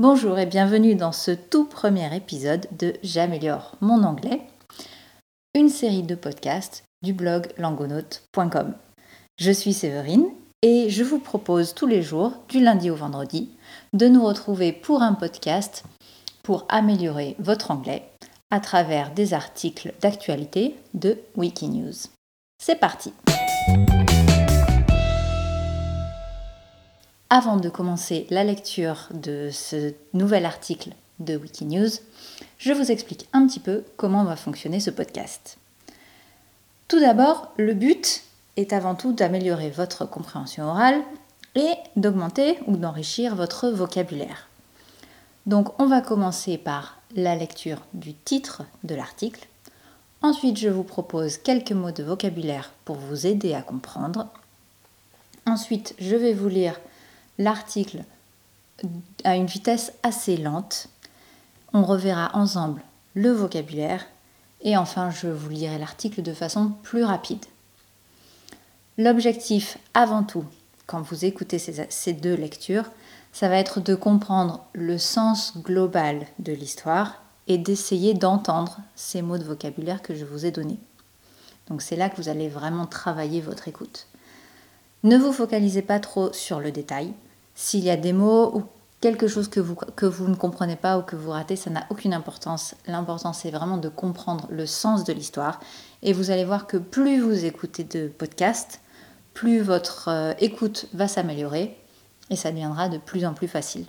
Bonjour et bienvenue dans ce tout premier épisode de J'améliore mon anglais, une série de podcasts du blog langonaute.com. Je suis Séverine et je vous propose tous les jours, du lundi au vendredi, de nous retrouver pour un podcast pour améliorer votre anglais à travers des articles d'actualité de Wikinews. C'est parti Avant de commencer la lecture de ce nouvel article de Wikinews, je vous explique un petit peu comment va fonctionner ce podcast. Tout d'abord, le but est avant tout d'améliorer votre compréhension orale et d'augmenter ou d'enrichir votre vocabulaire. Donc on va commencer par la lecture du titre de l'article. Ensuite, je vous propose quelques mots de vocabulaire pour vous aider à comprendre. Ensuite, je vais vous lire l'article à une vitesse assez lente. On reverra ensemble le vocabulaire et enfin je vous lirai l'article de façon plus rapide. L'objectif avant tout, quand vous écoutez ces, deux lectures, ça va être de comprendre le sens global de l'histoire et d'essayer d'entendre ces mots de vocabulaire que je vous ai donnés. Donc c'est là que vous allez vraiment travailler votre écoute. Ne vous focalisez pas trop sur le détail. S'il y a des mots ou quelque chose que vous, ne comprenez pas ou que vous ratez, ça n'a aucune importance. L'important, c'est vraiment de comprendre le sens de l'histoire. Et vous allez voir que plus vous écoutez de podcasts, plus votre euh, écoute va s'améliorer et ça deviendra de plus en plus facile.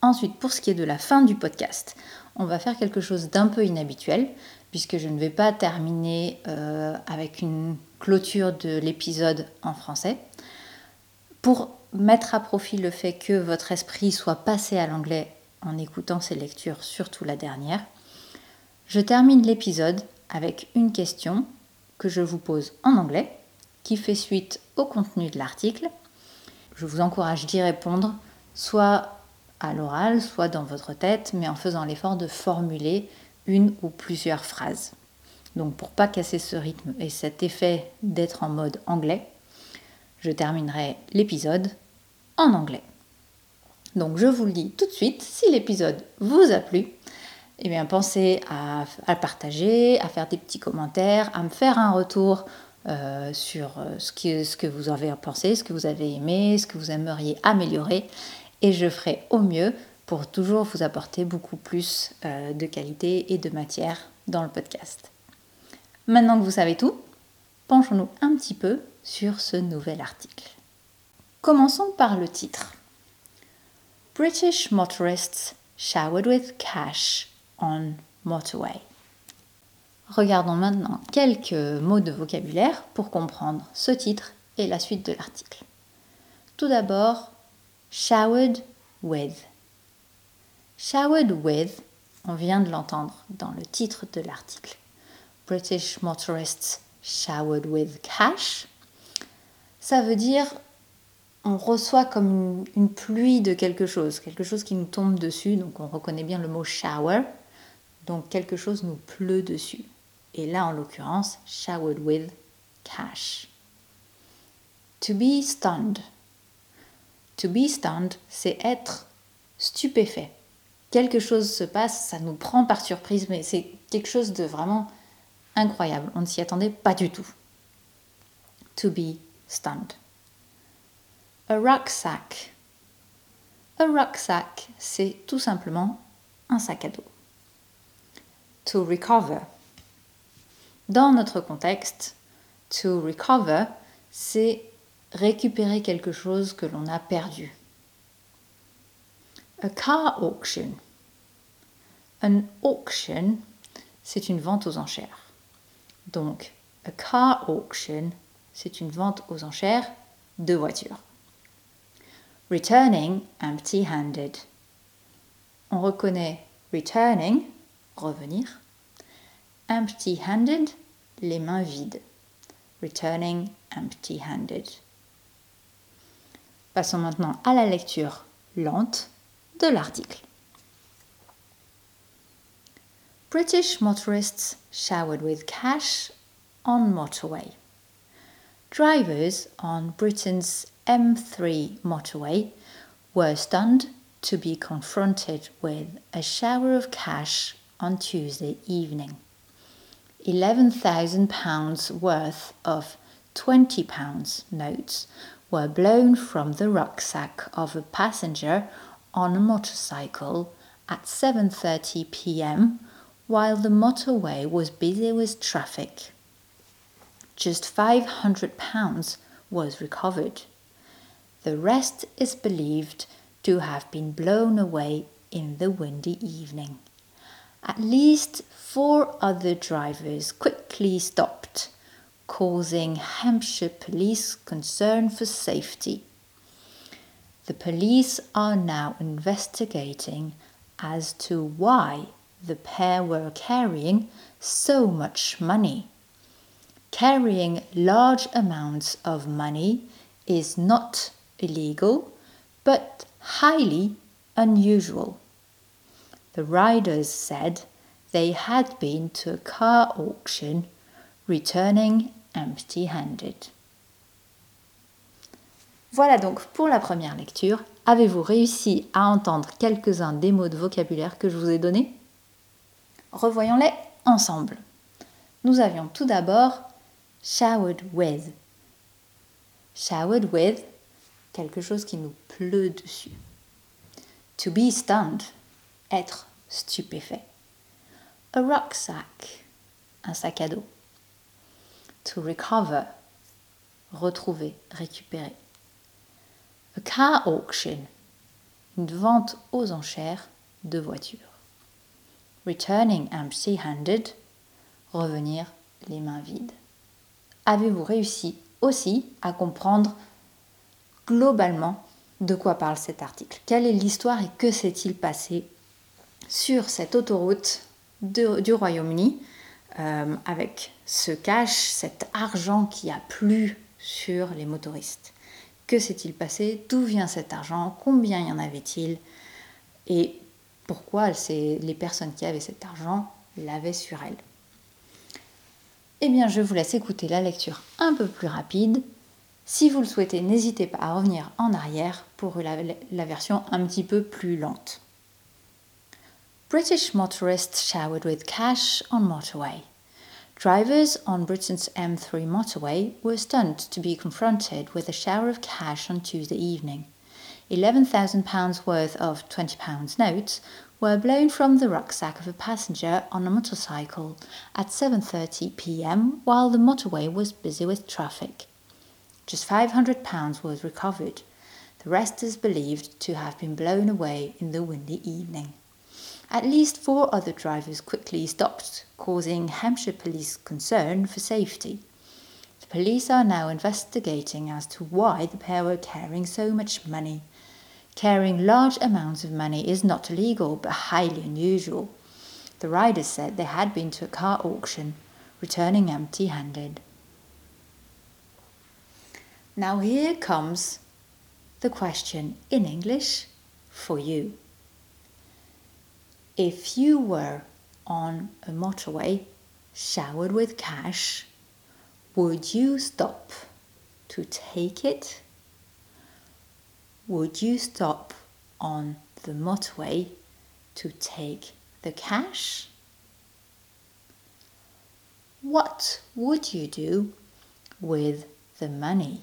Ensuite, pour ce qui est de la fin du podcast, on va faire quelque chose d'un peu inhabituel, puisque je ne vais pas terminer euh, avec une clôture de l'épisode en français. Pour mettre à profit le fait que votre esprit soit passé à l'anglais en écoutant ces lectures, surtout la dernière, je termine l'épisode avec une question que je vous pose en anglais, qui fait suite au contenu de l'article. Je vous encourage d'y répondre, soit à l'oral, soit dans votre tête, mais en faisant l'effort de formuler une ou plusieurs phrases. Donc pour pas casser ce rythme et cet effet d'être en mode anglais, je terminerai l'épisode anglais. Donc je vous le dis tout de suite, si l'épisode vous a plu, eh bien pensez à, partager, à faire des petits commentaires, à me faire un retour euh, sur euh, ce que, ce que vous avez pensé, ce que vous avez aimé, ce que vous aimeriez améliorer. Et je ferai au mieux pour toujours vous apporter beaucoup plus euh, de qualité et de matière dans le podcast. Maintenant que vous savez tout, penchons-nous un petit peu sur ce nouvel article. Commençons par le titre. British motorists showered with cash on motorway. Regardons maintenant quelques mots de vocabulaire pour comprendre ce titre et la suite de l'article. Tout d'abord, showered with. Showered with, on vient de l'entendre dans le titre de l'article. British motorists showered with cash. Ça veut dire on reçoit comme une, pluie de quelque chose, quelque chose qui nous tombe dessus, donc on reconnaît bien le mot shower, donc quelque chose nous pleut dessus. Et là, en l'occurrence, showered with cash. To be stunned. To be stunned, c'est être stupéfait. Quelque chose se passe, ça nous prend par surprise, mais c'est quelque chose de vraiment incroyable. On ne s'y attendait pas du tout. To be stunned. A rucksack. A rucksack, c'est tout simplement un sac à dos. To recover. Dans notre contexte, to recover, c'est récupérer quelque chose que l'on a perdu. A car auction. An auction, c'est une vente aux enchères. Donc, a car auction, c'est une vente aux enchères de voitures. Returning empty-handed. On reconnaît returning, revenir. Empty-handed, les mains vides. Returning empty-handed. Passons maintenant à la lecture lente de l'article. British motorists showered with cash on motorway. Drivers on Britain's M3 motorway were stunned to be confronted with a shower of cash on Tuesday evening. £11,000 worth of £20 notes were blown from the rucksack of a passenger on a motorcycle at 7:30 p.m. while the motorway was busy with traffic. Just 500 pounds was recovered. The rest is believed to have been blown away in the windy evening. At least four other drivers quickly stopped, causing Hampshire police concern for safety. The police are now investigating as to why the pair were carrying so much money. Carrying large amounts of money is not illegal, but highly unusual. The riders said they had been to a car auction returning empty handed. Voilà donc pour la première lecture. Avez-vous réussi à entendre quelques-uns des mots de vocabulaire que je vous ai donnés? Revoyons-les ensemble. Nous avions tout d'abord showered with. Showered with, quelque chose qui nous pleut dessus. To be stunned, être stupéfait. A rucksack, un sac à dos. To recover, retrouver, récupérer. A car auction, une vente aux enchères de voitures. Returning empty-handed, revenir les mains vides. Avez-vous réussi aussi à comprendre globalement de quoi parle cet article. Quelle est l'histoire et que s'est-il passé sur cette autoroute du Royaume-Uni euh, avec ce cash, cet argent qui a plu sur les motoristes? Que s'est-il passé? D'où vient cet argent? Combien y en avait-il? Et pourquoi les personnes qui avaient cet argent l'avaient sur elles Eh bien, je vous laisse écouter la lecture un peu plus rapide si vous le souhaitez, n'hésitez pas à revenir en arrière pour la, la version un petit peu plus lente. British motorists showered with cash on motorway. Drivers on Britain's M3 motorway were stunned to be confronted with a shower of cash on Tuesday evening. £11,000 worth of £20 notes were blown from the rucksack of a passenger on a motorcycle at 7:30 p.m. while the motorway was busy with traffic. Just £500 was recovered. The rest is believed to have been blown away in the windy evening. At least four other drivers quickly stopped, causing Hampshire police concern for safety. The police are now investigating as to why the pair were carrying so much money. Carrying large amounts of money is not illegal but highly unusual. The riders said they had been to a car auction, returning empty handed. Now, here comes the question in English for you. If you were on a motorway showered with cash, would you stop to take it? Would you stop on the motorway to take the cash? What would you do with the money?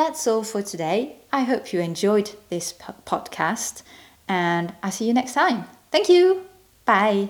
That's all for today. I hope you enjoyed this podcast and I'll see you next time. Thank you. Bye.